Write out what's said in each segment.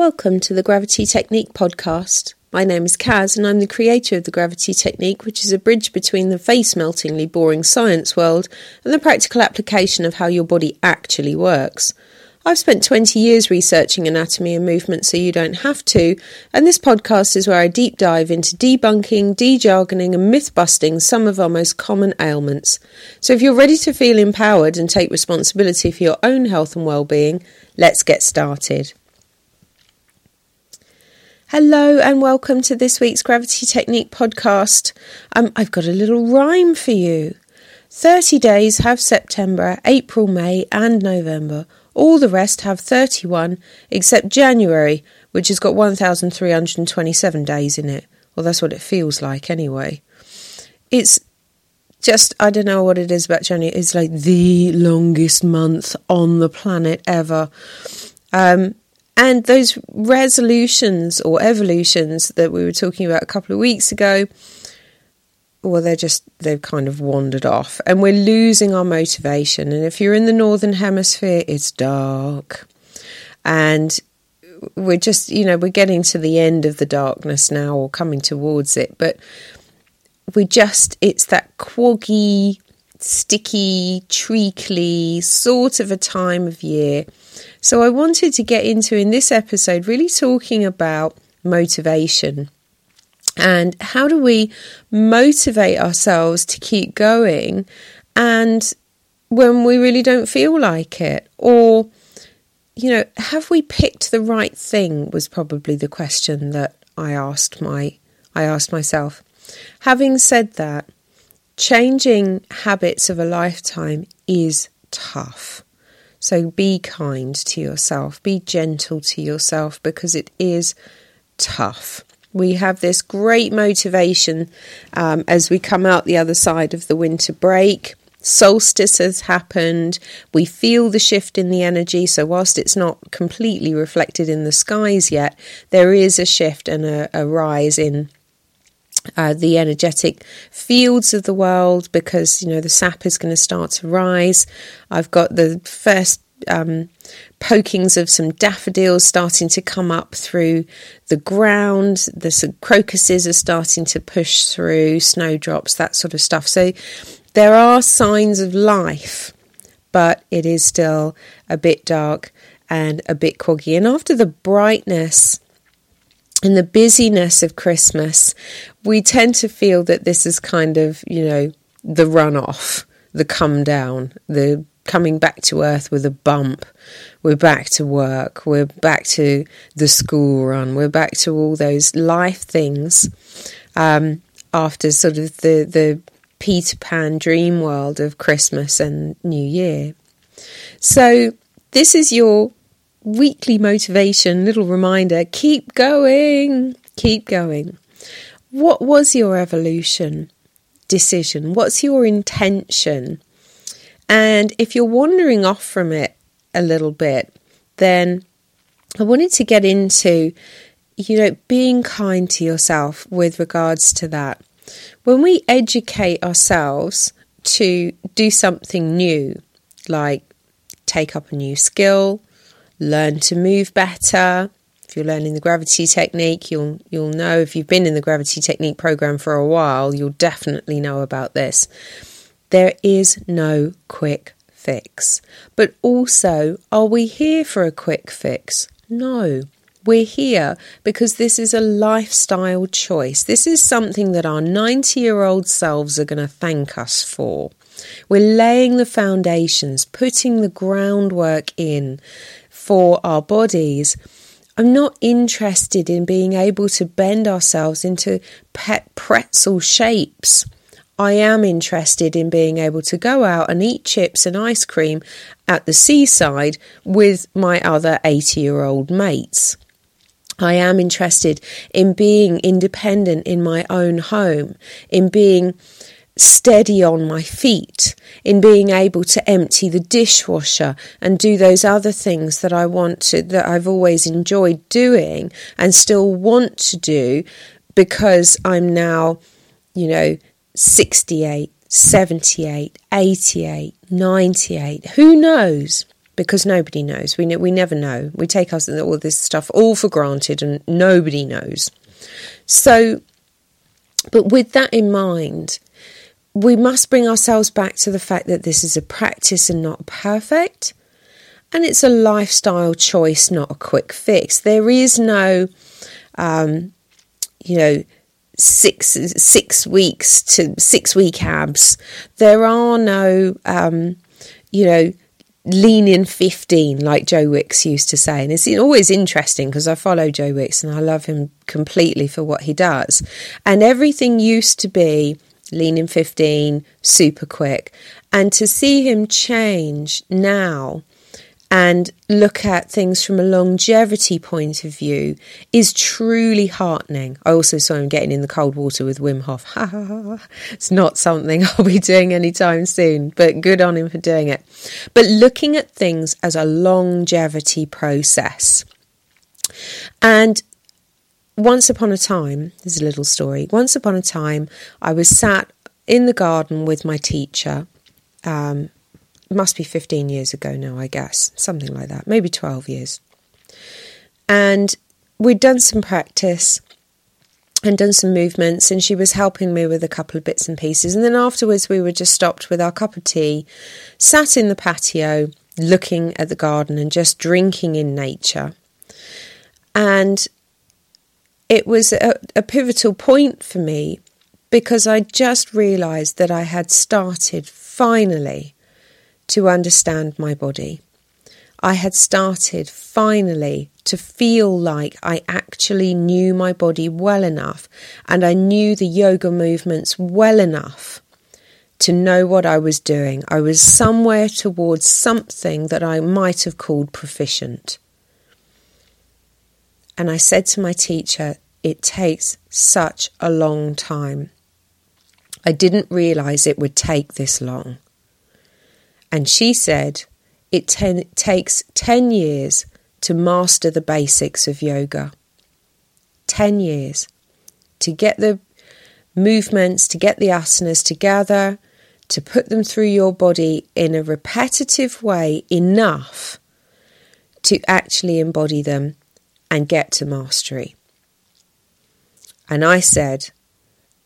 Welcome to the Gravity Technique podcast. My name is Kaz, and I'm the creator of the Gravity Technique, which is a bridge between the face meltingly boring science world and the practical application of how your body actually works. I've spent 20 years researching anatomy and movement so you don't have to, and this podcast is where I deep dive into debunking, de-jargoning and myth busting some of our most common ailments. So if you're ready to feel empowered and take responsibility for your own health and well-being, let's get started. Hello and welcome to this week's Gravity Technique podcast. Um, I've got a little rhyme for you. 30 days have September, April, May, and November. All the rest have 31, except January, which has got 1,327 days in it. Well, that's what it feels like anyway. It's just, I don't know what it is about January. It's like the longest month on the planet ever. Um, and those resolutions or evolutions that we were talking about a couple of weeks ago, well, they're just, they've kind of wandered off and we're losing our motivation. And if you're in the Northern Hemisphere, it's dark. And we're just, you know, we're getting to the end of the darkness now or coming towards it. But we just, it's that quaggy, sticky, treacly sort of a time of year. So, I wanted to get into in this episode really talking about motivation and how do we motivate ourselves to keep going and when we really don't feel like it. Or you know have we picked the right thing was probably the question that I asked my I asked myself. Having said that changing habits of a lifetime is tough so be kind to yourself, be gentle to yourself because it is tough. We have this great motivation um, as we come out the other side of the winter break. Solstice has happened. We feel the shift in the energy. So, whilst it's not completely reflected in the skies yet, there is a shift and a, a rise in uh, the energetic fields of the world because you know the sap is going to start to rise. I've got the first um, pokings of some daffodils starting to come up through the ground. The crocuses are starting to push through, snowdrops, that sort of stuff. So there are signs of life, but it is still a bit dark and a bit quaggy. And after the brightness in the busyness of Christmas, we tend to feel that this is kind of, you know, the runoff, the come down, the coming back to earth with a bump. We're back to work. We're back to the school run. We're back to all those life things um, after sort of the, the Peter Pan dream world of Christmas and New Year. So, this is your weekly motivation, little reminder keep going, keep going. What was your evolution decision? What's your intention? And if you're wandering off from it a little bit, then I wanted to get into, you know, being kind to yourself with regards to that. When we educate ourselves to do something new, like take up a new skill, learn to move better. If you're learning the gravity technique, you'll you'll know if you've been in the gravity technique program for a while, you'll definitely know about this. There is no quick fix. But also, are we here for a quick fix? No. We're here because this is a lifestyle choice. This is something that our 90 year old selves are going to thank us for. We're laying the foundations, putting the groundwork in for our bodies. I'm not interested in being able to bend ourselves into pet pretzel shapes. I am interested in being able to go out and eat chips and ice cream at the seaside with my other 80 year old mates. I am interested in being independent in my own home, in being steady on my feet, in being able to empty the dishwasher and do those other things that I want to, that I've always enjoyed doing and still want to do because I'm now, you know, 68, 78, 88, 98. Who knows? because nobody knows. We, we never know. We take us all this stuff all for granted and nobody knows. So, but with that in mind, we must bring ourselves back to the fact that this is a practice and not perfect. And it's a lifestyle choice, not a quick fix. There is no, um, you know, six six weeks to six week abs. There are no, um, you know, lean in 15 like joe wicks used to say and it's always interesting because i follow joe wicks and i love him completely for what he does and everything used to be lean in 15 super quick and to see him change now and look at things from a longevity point of view is truly heartening. I also saw him getting in the cold water with Wim Hof. it's not something I'll be doing anytime soon, but good on him for doing it. But looking at things as a longevity process. And once upon a time, there's a little story. Once upon a time, I was sat in the garden with my teacher. Um, must be 15 years ago now, I guess, something like that, maybe 12 years. And we'd done some practice and done some movements, and she was helping me with a couple of bits and pieces. And then afterwards, we were just stopped with our cup of tea, sat in the patio, looking at the garden and just drinking in nature. And it was a, a pivotal point for me because I just realised that I had started finally to understand my body. I had started finally to feel like I actually knew my body well enough and I knew the yoga movements well enough to know what I was doing. I was somewhere towards something that I might have called proficient. And I said to my teacher, It takes such a long time. I didn't realize it would take this long. And she said it ten, takes 10 years to master the basics of yoga. 10 years to get the movements, to get the asanas together, to put them through your body in a repetitive way enough to actually embody them and get to mastery. And I said,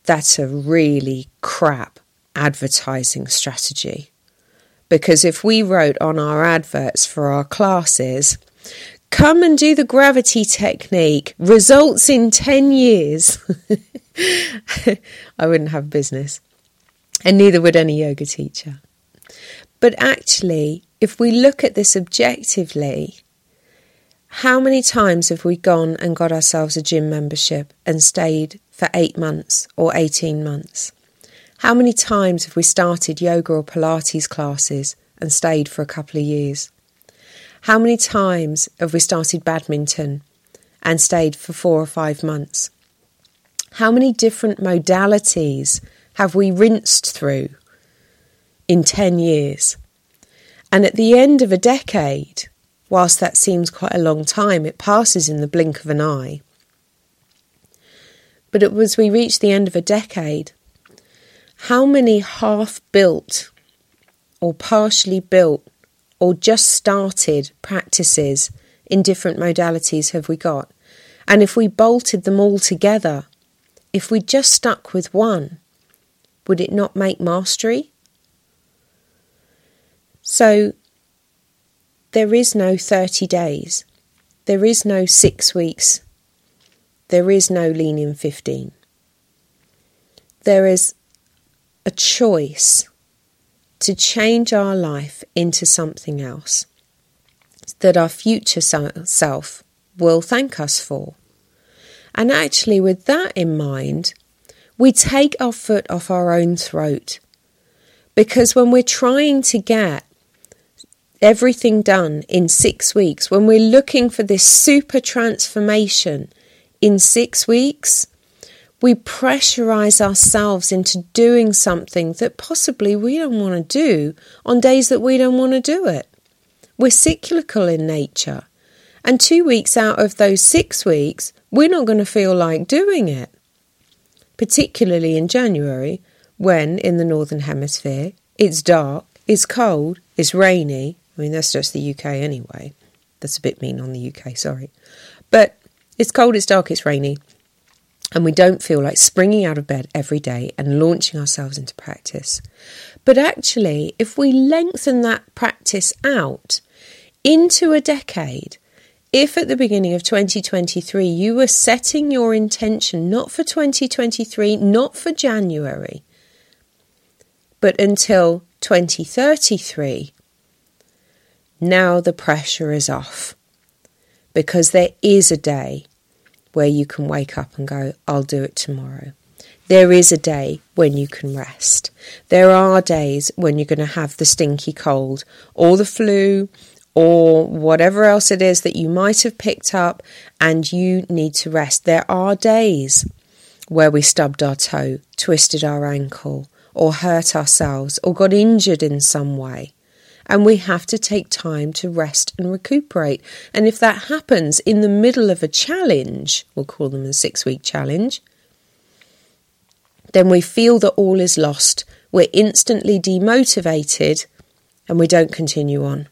that's a really crap advertising strategy. Because if we wrote on our adverts for our classes, come and do the gravity technique, results in 10 years, I wouldn't have business. And neither would any yoga teacher. But actually, if we look at this objectively, how many times have we gone and got ourselves a gym membership and stayed for eight months or 18 months? How many times have we started yoga or Pilates classes and stayed for a couple of years? How many times have we started badminton and stayed for four or five months? How many different modalities have we rinsed through in 10 years? And at the end of a decade, whilst that seems quite a long time, it passes in the blink of an eye. But as we reach the end of a decade, how many half built or partially built or just started practices in different modalities have we got? And if we bolted them all together, if we just stuck with one, would it not make mastery? So there is no 30 days, there is no six weeks, there is no lean in 15. There is a choice to change our life into something else that our future self will thank us for. And actually, with that in mind, we take our foot off our own throat. Because when we're trying to get everything done in six weeks, when we're looking for this super transformation in six weeks, we pressurize ourselves into doing something that possibly we don't want to do on days that we don't want to do it. We're cyclical in nature. And two weeks out of those six weeks, we're not going to feel like doing it. Particularly in January, when in the Northern Hemisphere it's dark, it's cold, it's rainy, I mean, that's just the UK anyway. That's a bit mean on the UK, sorry. But it's cold, it's dark, it's rainy. And we don't feel like springing out of bed every day and launching ourselves into practice. But actually, if we lengthen that practice out into a decade, if at the beginning of 2023 you were setting your intention not for 2023, not for January, but until 2033, now the pressure is off because there is a day where you can wake up and go, I'll do it tomorrow. There is a day when you can rest. There are days when you're going to have the stinky cold or the flu or whatever else it is that you might have picked up and you need to rest. There are days where we stubbed our toe, twisted our ankle, or hurt ourselves, or got injured in some way. And we have to take time to rest and recuperate. And if that happens in the middle of a challenge, we'll call them a six week challenge, then we feel that all is lost. We're instantly demotivated and we don't continue on.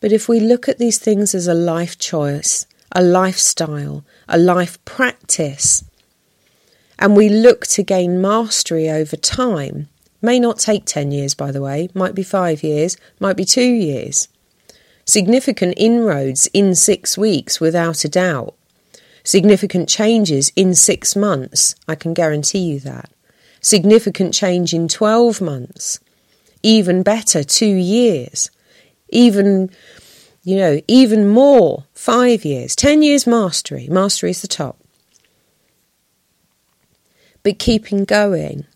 But if we look at these things as a life choice, a lifestyle, a life practice, and we look to gain mastery over time, may not take 10 years, by the way, might be five years, might be two years. Significant inroads in six weeks, without a doubt significant changes in six months. I can guarantee you that. Significant change in 12 months. Even better, two years. Even, you know, even more, five years. 10 years mastery. Mastery is the top. But keeping going,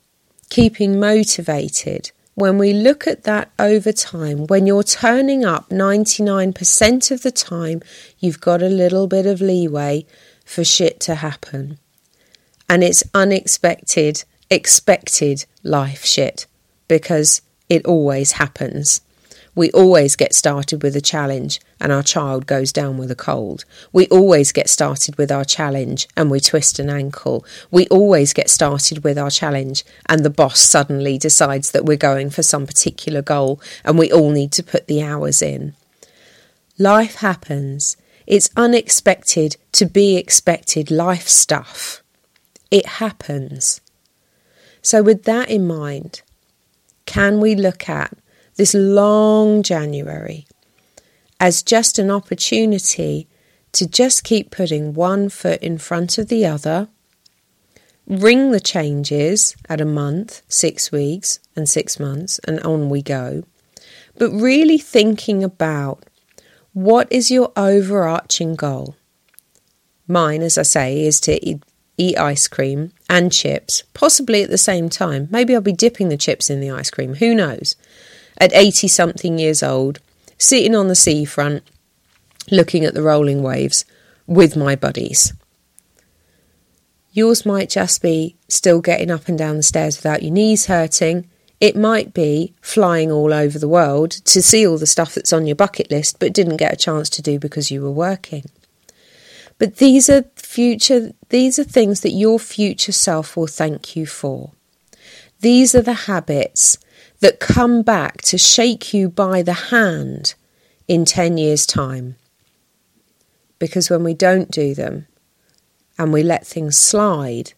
keeping motivated, when we look at that over time, when you're turning up 99% of the time, you've got a little bit of leeway for shit to happen. And it's unexpected, expected life shit because it always happens. We always get started with a challenge and our child goes down with a cold. We always get started with our challenge and we twist an ankle. We always get started with our challenge and the boss suddenly decides that we're going for some particular goal and we all need to put the hours in. Life happens it's unexpected to be expected life stuff. It happens. So, with that in mind, can we look at this long January as just an opportunity to just keep putting one foot in front of the other, ring the changes at a month, six weeks, and six months, and on we go, but really thinking about what is your overarching goal? Mine, as I say, is to eat, eat ice cream and chips, possibly at the same time. Maybe I'll be dipping the chips in the ice cream, who knows? At 80 something years old, sitting on the seafront, looking at the rolling waves with my buddies. Yours might just be still getting up and down the stairs without your knees hurting, it might be flying all over the world to see all the stuff that's on your bucket list but didn't get a chance to do because you were working. But these are future these are things that your future self will thank you for. These are the habits that come back to shake you by the hand in 10 years' time. Because when we don't do them and we let things slide,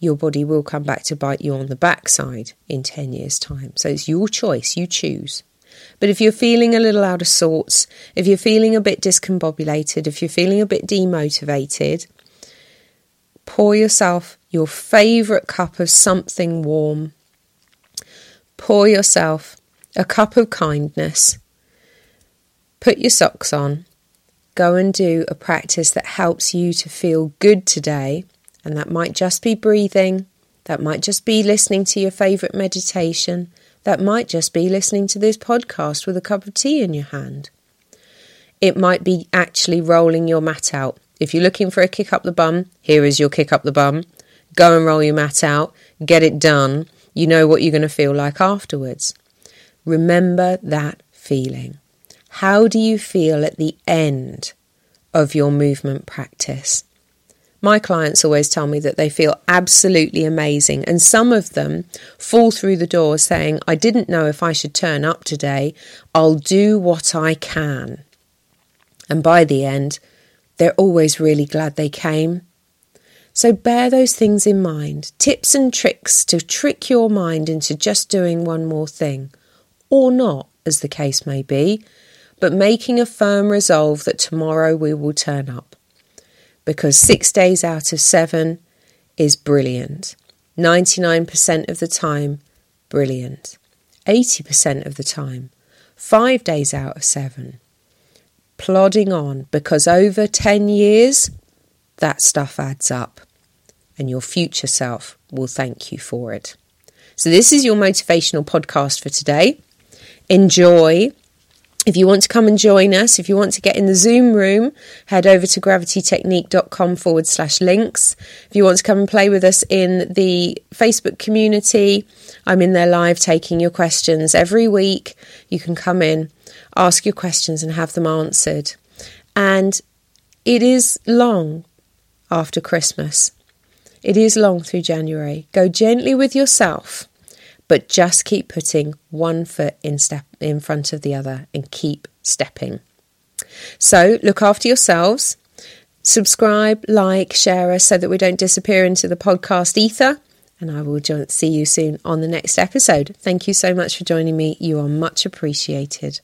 your body will come back to bite you on the backside in 10 years' time. So it's your choice, you choose. But if you're feeling a little out of sorts, if you're feeling a bit discombobulated, if you're feeling a bit demotivated, pour yourself your favourite cup of something warm. Pour yourself a cup of kindness. Put your socks on. Go and do a practice that helps you to feel good today and that might just be breathing, that might just be listening to your favourite meditation, that might just be listening to this podcast with a cup of tea in your hand. It might be actually rolling your mat out. If you're looking for a kick up the bum, here is your kick up the bum. Go and roll your mat out, get it done. You know what you're going to feel like afterwards. Remember that feeling. How do you feel at the end of your movement practice? My clients always tell me that they feel absolutely amazing, and some of them fall through the door saying, I didn't know if I should turn up today. I'll do what I can. And by the end, they're always really glad they came. So bear those things in mind tips and tricks to trick your mind into just doing one more thing, or not, as the case may be, but making a firm resolve that tomorrow we will turn up. Because six days out of seven is brilliant. 99% of the time, brilliant. 80% of the time, five days out of seven, plodding on because over 10 years, that stuff adds up and your future self will thank you for it. So, this is your motivational podcast for today. Enjoy. If you want to come and join us, if you want to get in the Zoom room, head over to gravitytechnique.com forward slash links. If you want to come and play with us in the Facebook community, I'm in there live taking your questions every week. You can come in, ask your questions, and have them answered. And it is long after Christmas. It is long through January. Go gently with yourself, but just keep putting one foot in step in front of the other and keep stepping. So look after yourselves. Subscribe, like, share us so that we don't disappear into the podcast ether. And I will see you soon on the next episode. Thank you so much for joining me. You are much appreciated.